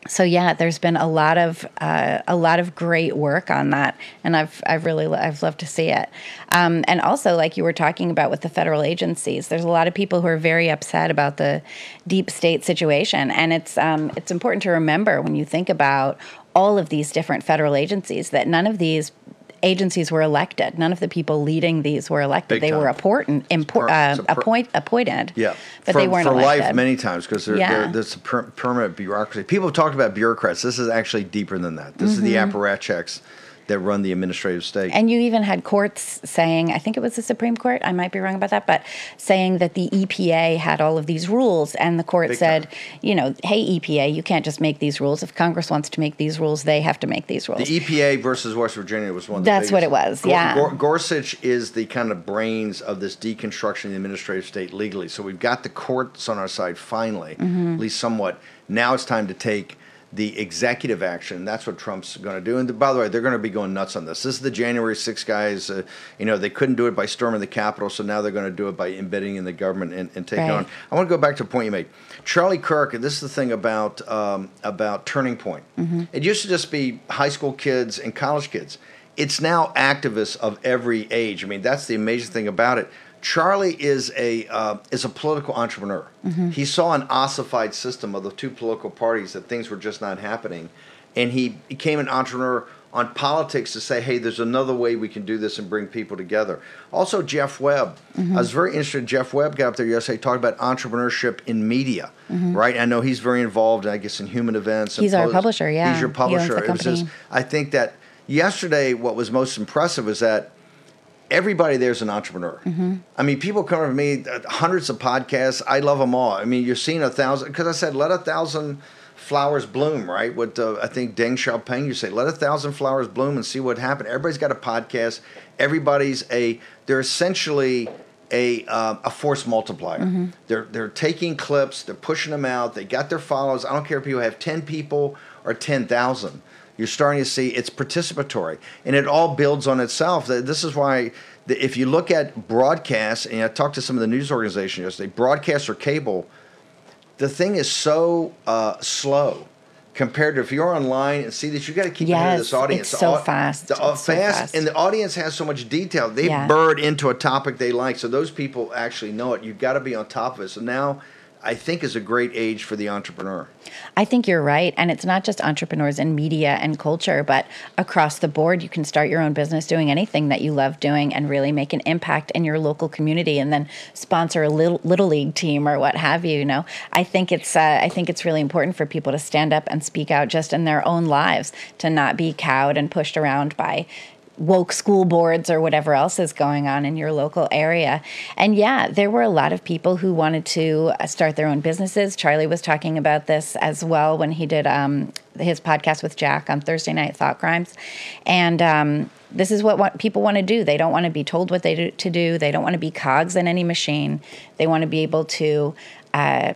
G: so yeah, there's been a lot of uh, a lot of great work on that, and I've I've really I've loved to see it. Um, and also, like you were talking about with the federal agencies, there's a lot of people who are very upset about the deep state situation, and it's um, it's important to remember when you think about all of these different federal agencies that none of these agencies were elected. None of the people leading these were elected.
A: Big
G: they were
A: time.
G: important, impor- uh,
A: per-
G: appoint, appointed.
A: Yeah,
G: but
A: for,
G: they weren't
A: for
G: elected.
A: life many times because there,
G: Yeah.
A: there's a per- permanent bureaucracy. People have talked about bureaucrats. This is actually deeper than that. This is the
G: Mhm.
A: apparatchiks that run the administrative state.
G: And you even had courts saying, I think it was the Supreme Court, I might be wrong about that, but saying that the EPA had all of these rules. And the court
A: Big
G: said, you know, hey, EPA, you can't just make these rules. If Congress wants to make these rules, they have to make these rules.
A: The EPA versus West Virginia was one. Of the
G: That's what it was, yeah.
A: Gor- Gorsuch is the kind of brains of this deconstruction of the administrative state legally. So we've got the courts on our side finally,
G: Mhm.
A: at least somewhat. Now it's time to take the executive action. That's what Trump's going to do. And by the way, they're going to be going nuts on this. This is the January 6 guys. Uh, you know, they couldn't do it by storming the Capitol, so now they're going to do it by embedding in the government and, and taking
G: Right.
A: on. I want to go back to a point you made. Charlie Kirk, and this is the thing about um, about Turning Point.
G: Mhm.
A: It used to just be high school kids and college kids. It's now activists of every age. I mean, that's the amazing thing about it. Charlie is a uh, is a political entrepreneur.
G: Mhm.
A: He saw an ossified system of the two political parties that things were just not happening, and he became an entrepreneur on politics to say, hey, there's another way we can do this and bring people together. Also, Jeff Webb.
G: Mhm.
A: I was very interested. Jeff Webb got up there yesterday talking about entrepreneurship in media,
G: Mhm.
A: right? I know he's very involved, I guess, in human events. and
G: He's our
A: pos-
G: publisher, yeah.
A: He's your
G: He
A: publisher.
G: the
A: It was just. I think that yesterday, what was most impressive was that everybody there's an entrepreneur.
G: Mhm.
A: I mean, people come to me, uh, hundreds of podcasts. I love them all. I mean, you're seeing a thousand, because I said, let a thousand flowers bloom, right? What uh, I think Deng Xiaoping, you say, let a thousand flowers bloom and see what happens. Everybody's got a podcast. Everybody's a, they're essentially a, uh, a force multiplier.
G: Mhm.
A: They're, they're taking clips, they're pushing them out. They got their followers. I don't care if people have 10 people or 10,000 you're starting to see it's participatory and it all builds on itself this is why if you look at broadcast and i talked to some of the news organizations yesterday broadcast or cable the thing is so uh, slow compared to if you're online and see this you got to keep
G: Yes,
A: this audience
G: it's
A: The
G: so
A: au-
G: fast.
A: the,
G: It's so
A: fast,
G: fast.
A: and the audience has so much detail they
G: Yeah.
A: bird into a topic they like so those people actually know it you've got to be on top of it so now i think is a great age for the entrepreneur
G: I think you're right. And it's not just entrepreneurs in media and culture, but across the board, you can start your own business doing anything that you love doing and really make an impact in your local community and then sponsor a little, little league team or what have you. You know, I think it's, uh, I think it's really important for people to stand up and speak out just in their own lives, to not be cowed and pushed around by woke school boards or whatever else is going on in your local area. And yeah, there were a lot of people who wanted to uh, start their own businesses. Charlie was talking about this as well when he did um, his podcast with Jack on Thursday Night Thought Crimes. And um, this is what, what people want to do. They don't want to be told what they do, to do. They don't want to be cogs in any machine. They want to be able to. Uh,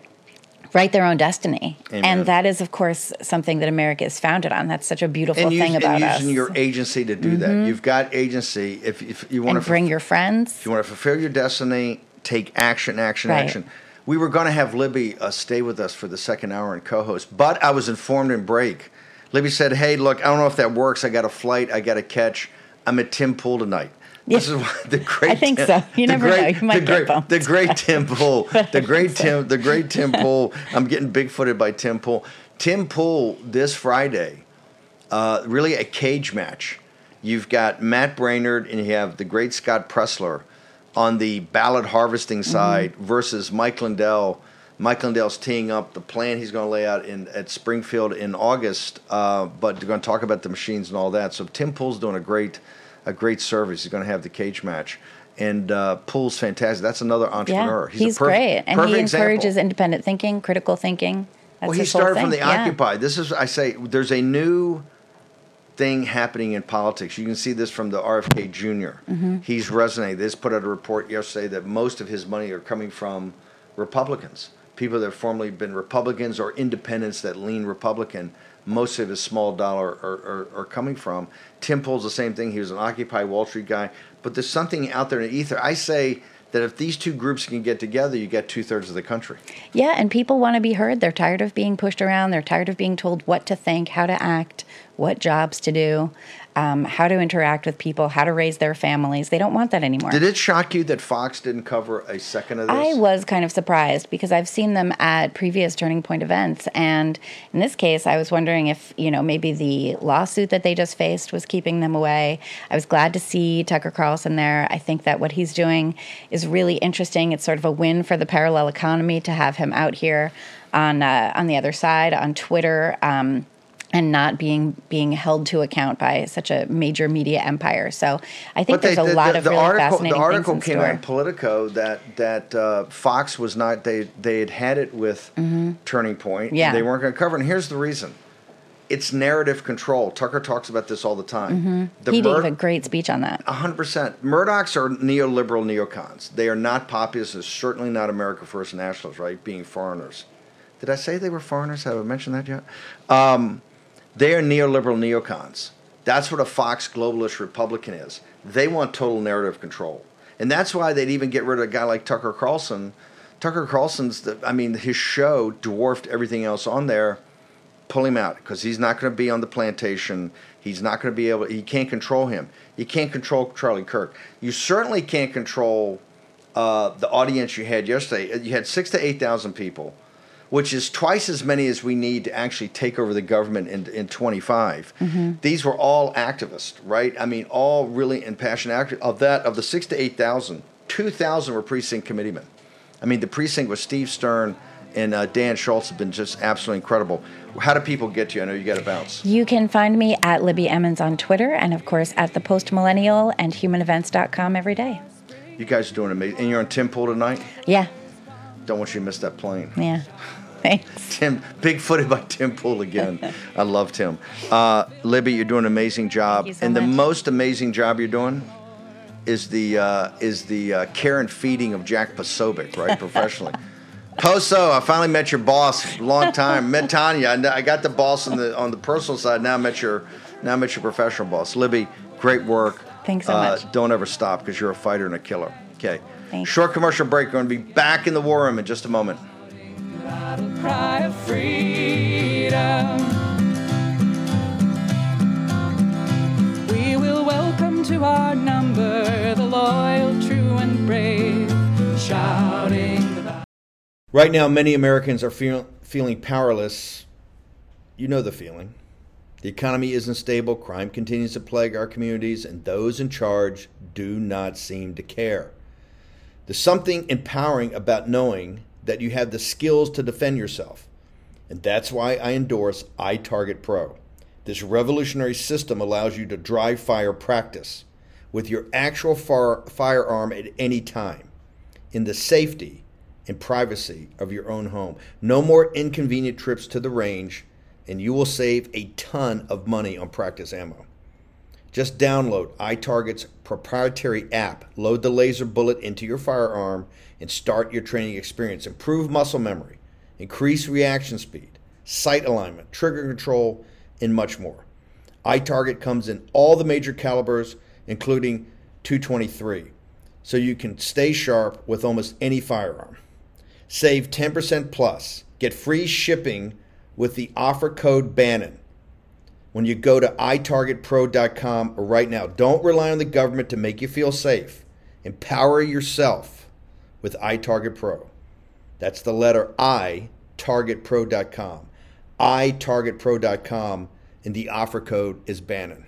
G: write their own destiny.
A: Amen.
G: And that is, of course, something that America is founded on. That's such a beautiful
A: and, use,
G: thing about
A: and
G: us.
A: using your agency to do that.
G: Mhm.
A: You've got agency. If, if you want
G: and
A: to
G: bring your friends.
A: If you want to fulfill your destiny, take action, action,
G: Right.
A: action. We were going to have Libby uh, stay with us for the second hour and co-host, but I was informed in break. Libby said, "Hey, look, I don't know if that works. I got a flight. I got to catch. I'm at Tim Pool tonight." This is why the great.
G: I think so. You never
A: great,
G: know. You might
A: the
G: get
A: great,
G: bumped.
A: the great Temple. The great Tim. The great Pool. I'm getting bigfooted by Tim Pool. Tim Pool this Friday uh, really a cage match. You've got Matt Braynard and you have the great Scott Presler on the ballot harvesting side versus Mike Lindell. Mike Lindell's teeing up the plan he's going to lay out in at Springfield in August, uh, but they're going to talk about the machines and all that. So Tim Pool's doing a great, a great service. He's going to have the cage match, and uh, Pool's fantastic. That's another entrepreneur.
G: Yeah, he's,
A: a perf-
G: great. And he
A: example.
G: encourages independent thinking, critical thinking. That's
A: well, he started from the.
G: Yeah.
A: Occupy. This is, I say, there's a new thing happening in politics. You can see this from the RFK junior
G: Mhm.
A: He's resonating. This put out a report yesterday that most of his money are coming from Republicans, people that have formerly been Republicans or independents that lean Republican. Most of his small dollar are, are, are coming from. Tim Pool's the same thing. He was an Occupy Wall Street guy. But there's something out there in the ether. I say that if these two groups can get together, you get two thirds of the country.
G: Yeah, and people want to be heard. They're tired of being pushed around. They're tired of being told what to think, how to act, what jobs to do, um, how to interact with people, how to raise their families. They don't want that anymore.
A: Did it shock you that Fox didn't cover a second of this?
G: I was kind of surprised because I've seen them at previous Turning Point events, and in this case, I was wondering if you know maybe the lawsuit that they just faced was keeping them away. I was glad to see Tucker Carlson there. I think that what he's doing is really interesting. It's sort of a win for the parallel economy to have him out here on uh, on the other side on Twitter. Um, and not being being held to account by such a major media empire. So I think
A: But they-
G: there's a
A: the-
G: lot
A: the-
G: of
A: the
G: really
A: article,
G: fascinating
A: The article
G: things in
A: came
G: store.
A: out in Politico that that uh, Fox was not. They they had had it with
G: Mhm.
A: Turning Point.
G: Yeah.
A: they weren't going to cover. it. And here's the reason: it's narrative control. Tucker talks about this all the time.
G: hmm
A: The
G: He
A: Mur-
G: gave a great speech on that.
A: Hundred percent. Murdochs are neoliberal neocons. They are not populists. They're certainly not America First nationalists, right? Being foreigners. Did I say they were foreigners? Have I mentioned that yet? Um, they are neoliberal neocons. That's what a Fox globalist Republican is. They want total narrative control, and that's why they'd even get rid of a guy like Tucker Carlson. Tucker Carlson's, the, I mean, his show dwarfed everything else on there pull him out because he's not going to be on the plantation. He's not going to be able. He can't control him. You can't control Charlie Kirk. You certainly can't control uh, the audience you had yesterday. You had six to eight thousand people, which is twice as many as we need to actually take over the government in in twenty These were all activists, right? I mean, all really impassioned activists. Of that, of the six to eight thousand, two thousand were precinct committeemen. I mean, the precinct with Steve Stern and uh, Dan Schultz have been just absolutely incredible. How do people get to you? I know you got to bounce.
G: You can find me at Libby Emmons on Twitter and, of course, at the Post Millennial and humanevents.com every day.
A: You guys are doing amazing. And you're on Tim Pool tonight?
G: Yeah,
A: Don't want you to miss that plane.
G: yeah. Thanks.
A: Tim, big footed by Tim Pool again. I love Tim. Uh, Libby, you're doing an amazing job.
G: so
A: and the most amazing job you're doing is the uh, is the uh, care and feeding of Jack Posobiec, right, professionally. Poso, I finally met your boss. Long time. met Tanya. I I got the boss on the on the personal side. Now I met your now I met your professional boss. Libby, great work.
G: Thanks so
A: Uh,
G: much.
A: Don't ever stop because you're a fighter and a killer. Okay.
G: Thanks.
A: Short commercial break. We're going to be back in the war room in just a moment.
J: Right now, many Americans are feel, feeling powerless. You know the feeling. The economy isn't stable, crime continues to plague our communities, and those in charge do not seem to care. There's something empowering about knowing that you have the skills to defend yourself. And that's why I endorse iTarget Pro. This revolutionary system allows you to dry fire practice with your actual firearm at any time in the safety and privacy of your own home. No more inconvenient trips to the range, and you will save a ton of money on practice ammo. Just download iTarget's proprietary app, load the laser bullet into your firearm, and start your training experience. Improve muscle memory,
K: increase reaction speed, sight alignment, trigger control, and much more. iTarget comes in all the major calibers, including 223, so you can stay sharp with almost any firearm. Save 10% plus. Get free shipping with the offer code Bannon when you go to itargetpro.com right now. Don't rely on the government to make you feel safe. Empower yourself with iTarget Pro. That's the letter I, targetpro.com. itargetpro.com, and the offer code is Bannon.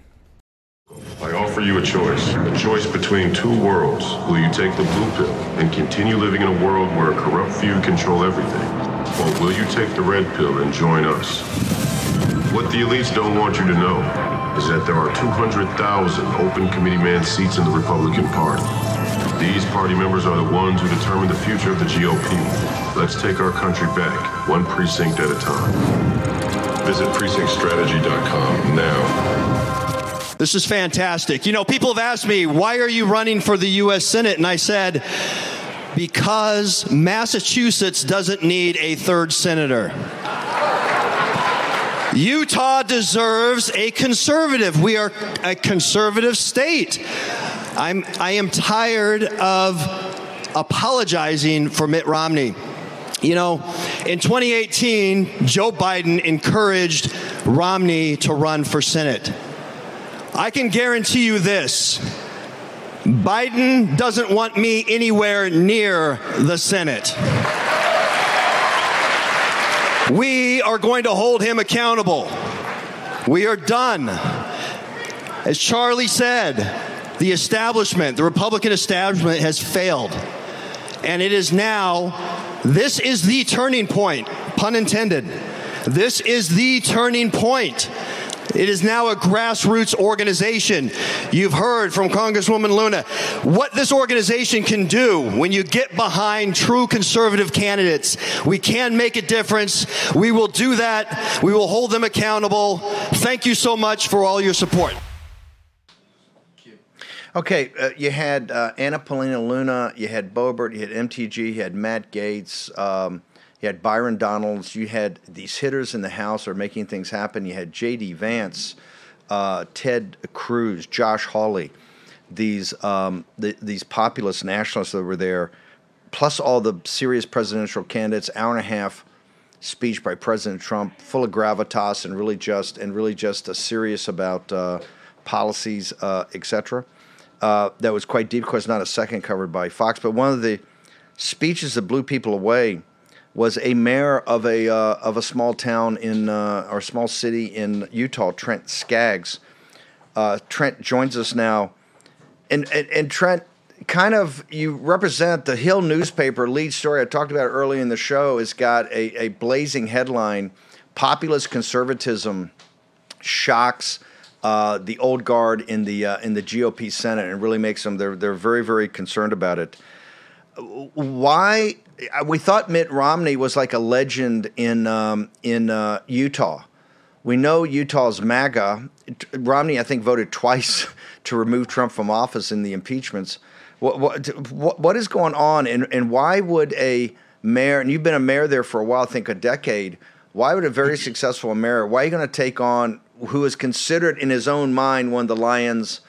L: I offer you a choice. A choice between two worlds. Will you take the blue pill and continue living in a world where a corrupt few control everything? Or will you take the red pill and join us? What the elites don't want you to know is that there are 200,000 open committeeman seats in the Republican Party. These party members are the ones who determine the future of the GOP. Let's take our country back, one precinct at a time. Visit precinctstrategy.com now.
B: This is fantastic. You know, people have asked me, why are you running for the U.S. Senate? And I said, because Massachusetts doesn't need a third senator. Utah deserves a conservative. We are a conservative state. I'm, I am tired of apologizing for Mitt Romney. You know, in 2018, Joe Biden encouraged Romney to run for Senate. I can guarantee you this Biden doesn't want me anywhere near the Senate. We are going to hold him accountable. We are done. As Charlie said, the establishment, the Republican establishment, has failed. And it is now, this is the turning point, pun intended. This is the turning point. It is now a grassroots organization. You've heard from Congresswoman Luna what this organization can do when you get behind true conservative candidates. We can make a difference. We will do that. We will hold them accountable. Thank you so much for all your support.
A: Okay, uh, you had uh, Anna Paulina Luna, you had Boebert, you had MTG, you had Matt Gaetz, um, you had Byron Donalds, you had these hitters in the House are making things happen. You had J.D. Vance, uh, Ted Cruz, Josh Hawley, these um, the, these populist nationalists that were there, plus all the serious presidential candidates. Hour and a half speech by President Trump, full of gravitas and really just and really just serious about uh, policies, uh, etc. Uh, that was quite deep. Of course, not a second covered by Fox, but one of the speeches that blew people away was a mayor of a uh, of a small town in uh, or small city in Utah, Trent Staggs. Uh, Trent joins us now, and, and and Trent, kind of you represent the Hill newspaper lead story I talked about early in the show. Has got a, a blazing headline: "Populist conservatism shocks." Uh, the old guard in the uh, in the GOP Senate and really makes them they're they're very very concerned about it. Why we thought Mitt Romney was like a legend in um, in uh, Utah. We know Utah's MAGA. Romney, I think, voted twice to remove Trump from office in the impeachments. What what what is going on, and and why would a mayor? And you've been a mayor there for a while, I think a decade. Why would a very successful mayor? Why are you going to take on who is considered in his own mind one of the lions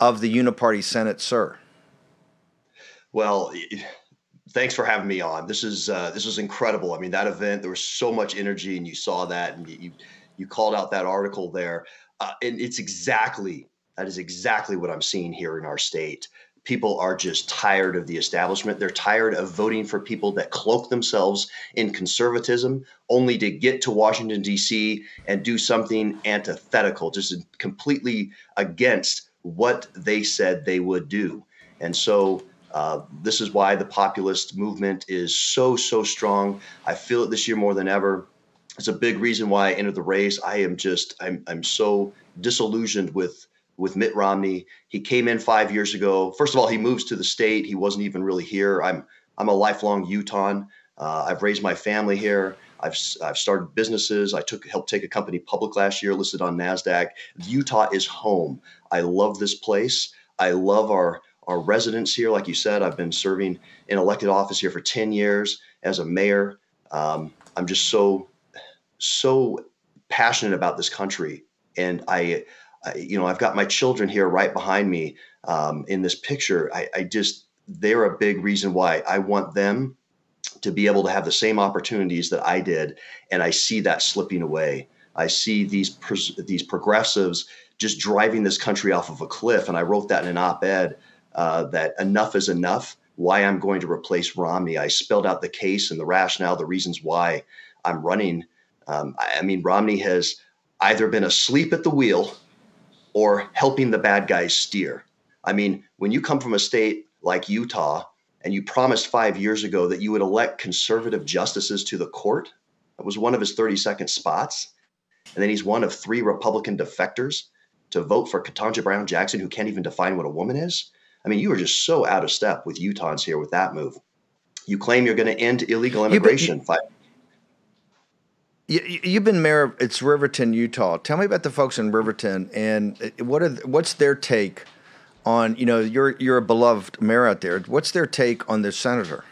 A: of the uniparty Senate, sir?
M: Well, thanks for having me on. This is uh, this was incredible. I mean, that event there was so much energy, and you saw that, and you you called out that article there, uh, and it's exactly that is exactly what I'm seeing here in our state. People are just tired of the establishment. They're tired of voting for people that cloak themselves in conservatism only to get to Washington, D.C. and do something antithetical, just completely against what they said they would do. And so uh, this is why the populist movement is so, so strong. I feel it this year more than ever. It's a big reason why I entered the race. I am just, I'm, I'm so disillusioned with with Mitt Romney. He came in five years ago. First of all, he moves to the state. He wasn't even really here. I'm I'm a lifelong Utahn. Uh, I've raised my family here. I've, I've started businesses. I took helped take a company public last year, listed on Nasdaq. Utah is home. I love this place. I love our our residents here. Like you said, I've been serving in elected office here for 10 years as a mayor. Um, I'm just so so passionate about this country, and I you know, I've got my children here right behind me um, in this picture. I, I just they're a big reason why I want them to be able to have the same opportunities that I did, and I see that slipping away. I see these these progressives just driving this country off of a cliff, and I wrote that in an op-ed uh, that enough is enough. Why I'm going to replace Romney. I spelled out the case and the rationale, the reasons why I'm running. Um, I, I mean, Romney has either been asleep at the wheel or helping the bad guys steer. I mean, when you come from a state like Utah and you promised five years ago that you would elect conservative justices to the court, that was one of his 32nd spots. And then he's one of three Republican defectors to vote for Ketanji Brown Jackson, who can't even define what a woman is. I mean, you are just so out of step with Utahns here with that move. You claim you're going to end illegal immigration.
N: You, you've been mayor. It's Riverton, Utah. Tell me about the folks in Riverton and uh, what are what's their take on you know you're you're a beloved mayor out there. What's their take on this senator?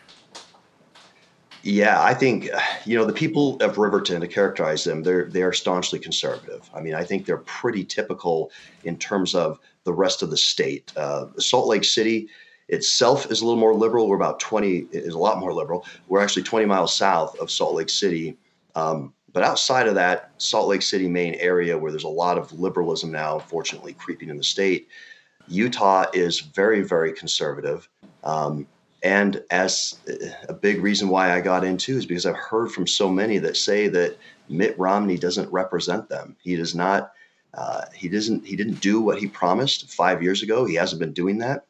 M: Yeah, I think you know the people of Riverton to characterize them. They're they are staunchly conservative. I mean, I think they're pretty typical in terms of the rest of the state. Uh, Salt Lake City itself is a little more liberal. We're about twenty is a lot more liberal. We're actually twenty miles south of Salt Lake City. Um, but outside of that Salt Lake City main area, where there's a lot of liberalism now, unfortunately, creeping in the state, Utah is very, very conservative. Um, and as a big reason why I got into is because I've heard from so many that say that Mitt Romney doesn't represent them. He does not. Uh, he doesn't. He didn't do what he promised five years ago. He hasn't been doing that.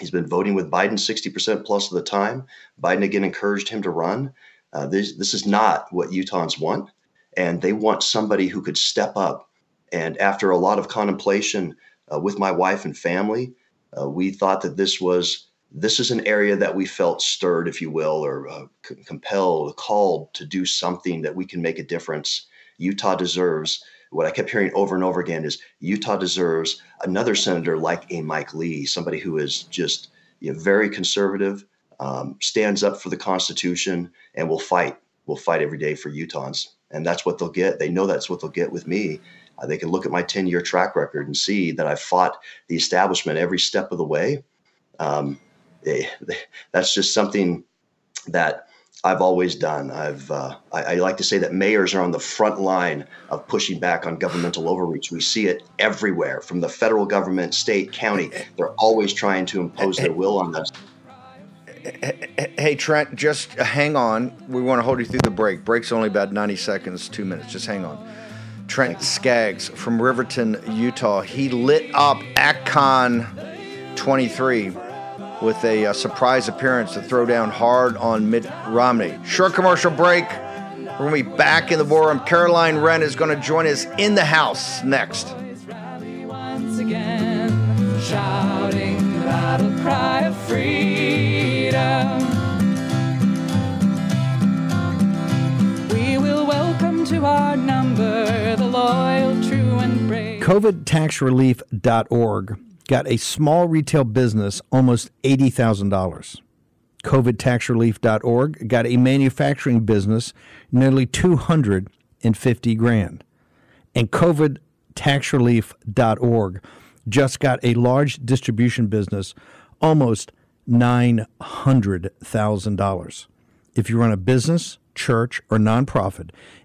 M: He's been voting with Biden 60% plus of the time. Biden again encouraged him to run. Uh, this, this is not what Utahns want. And they want somebody who could step up. And after a lot of contemplation uh, with my wife and family, uh, we thought that this was this is an area that we felt stirred, if you will, or uh, c- compelled, called to do something that we can make a difference. Utah deserves what I kept hearing over and over again is Utah deserves another senator like a Mike Lee, somebody who is just you know, very conservative, um, stands up for the Constitution, and will fight. Will fight every day for Utahns, and that's what they'll get. They know that's what they'll get with me. Uh, they can look at my 10 year track record and see that I've fought the establishment every step of the way. Um, they, they, that's just something that I've always done. I've uh, I, I, like to say that mayors are on the front line of pushing back on governmental overreach. We see it everywhere, from the federal government, state, county. They're always trying to impose their will on us.
N: Hey Trent, just hang on. We want to hold you through the break. Break's only about ninety seconds, two minutes. Just hang on. Trent Staggs from Riverton, Utah. He lit up ActCon 23 with a, uh, surprise appearance to throw down hard on Mitt Romney. Short commercial break. We're going to be back in the war room. Caroline Wren is going to join us in the house next.
H: Shouting battle cry of freedom. To our number the loyal, true, and brave.
A: COVIDtaxrelief.org got a small retail business almost $80,000. COVIDtaxrelief.org got a manufacturing business nearly 250 grand. And COVIDtaxrelief.org just got a large distribution business almost $900,000. If you run a business, church, or nonprofit